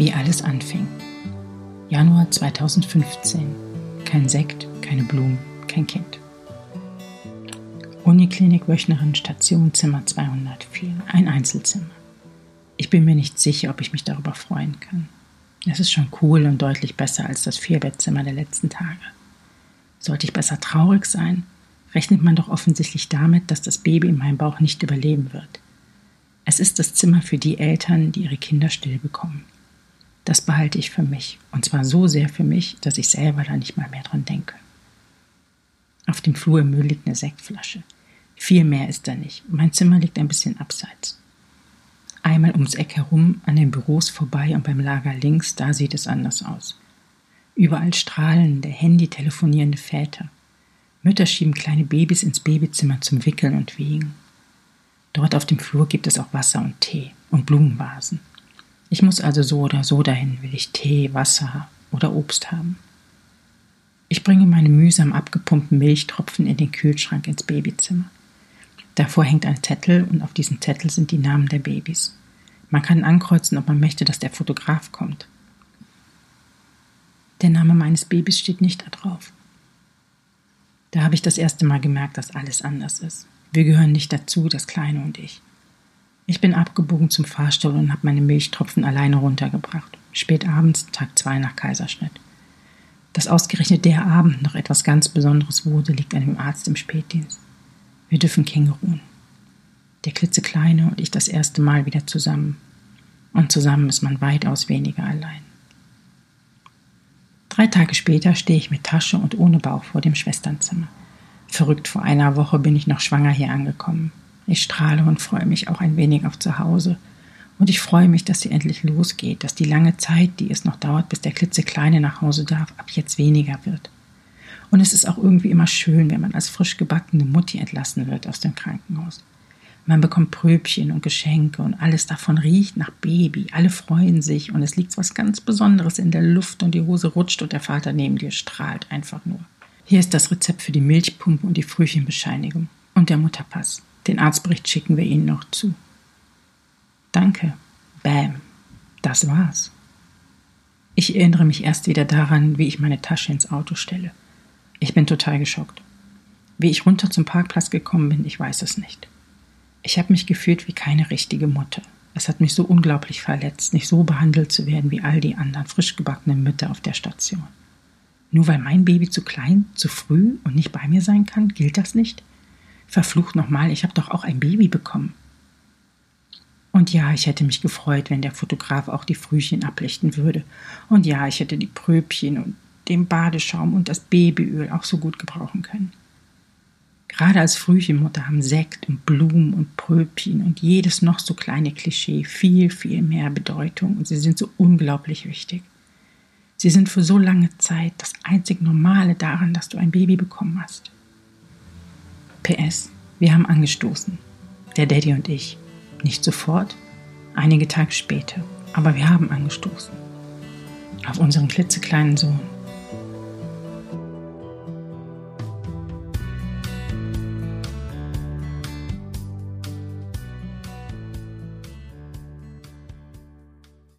Wie alles anfing. Januar 2015. Kein Sekt, keine Blumen, kein Kind. Uniklinik Wöchnerin Station Zimmer 204. Ein Einzelzimmer. Ich bin mir nicht sicher, ob ich mich darüber freuen kann. Es ist schon cool und deutlich besser als das Vierbettzimmer der letzten Tage. Sollte ich besser traurig sein, rechnet man doch offensichtlich damit, dass das Baby in meinem Bauch nicht überleben wird. Es ist das Zimmer für die Eltern, die ihre Kinder still bekommen. Das behalte ich für mich, und zwar so sehr für mich, dass ich selber da nicht mal mehr dran denke. Auf dem Flur im Müll liegt eine Sektflasche. Viel mehr ist da nicht. Mein Zimmer liegt ein bisschen abseits. Einmal ums Eck herum, an den Büros vorbei und beim Lager links, da sieht es anders aus. Überall strahlende, Handy-telefonierende Väter. Mütter schieben kleine Babys ins Babyzimmer zum Wickeln und Wiegen. Dort auf dem Flur gibt es auch Wasser und Tee und Blumenvasen. Ich muss also so oder so dahin, will ich Tee, Wasser oder Obst haben. Ich bringe meine mühsam abgepumpten Milchtropfen in den Kühlschrank ins Babyzimmer. Davor hängt ein Zettel und auf diesem Zettel sind die Namen der Babys. Man kann ankreuzen, ob man möchte, dass der Fotograf kommt. Der Name meines Babys steht nicht da drauf. Da habe ich das erste Mal gemerkt, dass alles anders ist. Wir gehören nicht dazu, das Kleine und ich. Ich bin abgebogen zum Fahrstuhl und habe meine Milchtropfen alleine runtergebracht. Spät abends, Tag zwei nach Kaiserschnitt. Dass ausgerechnet der Abend noch etwas ganz Besonderes wurde, liegt an dem Arzt im Spätdienst. Wir dürfen Känguruen. Der klitzekleine und ich das erste Mal wieder zusammen. Und zusammen ist man weitaus weniger allein. Drei Tage später stehe ich mit Tasche und ohne Bauch vor dem Schwesternzimmer. Verrückt, vor einer Woche bin ich noch schwanger hier angekommen. Ich strahle und freue mich auch ein wenig auf zu Hause. Und ich freue mich, dass sie endlich losgeht, dass die lange Zeit, die es noch dauert, bis der klitzekleine nach Hause darf, ab jetzt weniger wird. Und es ist auch irgendwie immer schön, wenn man als frisch gebackene Mutti entlassen wird aus dem Krankenhaus. Man bekommt Pröbchen und Geschenke und alles davon riecht nach Baby. Alle freuen sich und es liegt was ganz Besonderes in der Luft und die Hose rutscht und der Vater neben dir strahlt einfach nur. Hier ist das Rezept für die Milchpumpe und die Frühchenbescheinigung. Und der Mutterpass. Den Arztbericht schicken wir Ihnen noch zu. Danke. Bam. Das war's. Ich erinnere mich erst wieder daran, wie ich meine Tasche ins Auto stelle. Ich bin total geschockt. Wie ich runter zum Parkplatz gekommen bin, ich weiß es nicht. Ich habe mich gefühlt wie keine richtige Mutter. Es hat mich so unglaublich verletzt, nicht so behandelt zu werden wie all die anderen frisch gebackenen Mütter auf der Station. Nur weil mein Baby zu klein, zu früh und nicht bei mir sein kann, gilt das nicht? Verflucht nochmal, ich habe doch auch ein Baby bekommen. Und ja, ich hätte mich gefreut, wenn der Fotograf auch die Frühchen ablichten würde. Und ja, ich hätte die Pröbchen und den Badeschaum und das Babyöl auch so gut gebrauchen können. Gerade als Frühchenmutter haben Sekt und Blumen und Pröbchen und jedes noch so kleine Klischee viel, viel mehr Bedeutung und sie sind so unglaublich wichtig. Sie sind für so lange Zeit das einzig Normale daran, dass du ein Baby bekommen hast. PS, wir haben angestoßen. Der Daddy und ich. Nicht sofort, einige Tage später, aber wir haben angestoßen. Auf unseren klitzekleinen Sohn.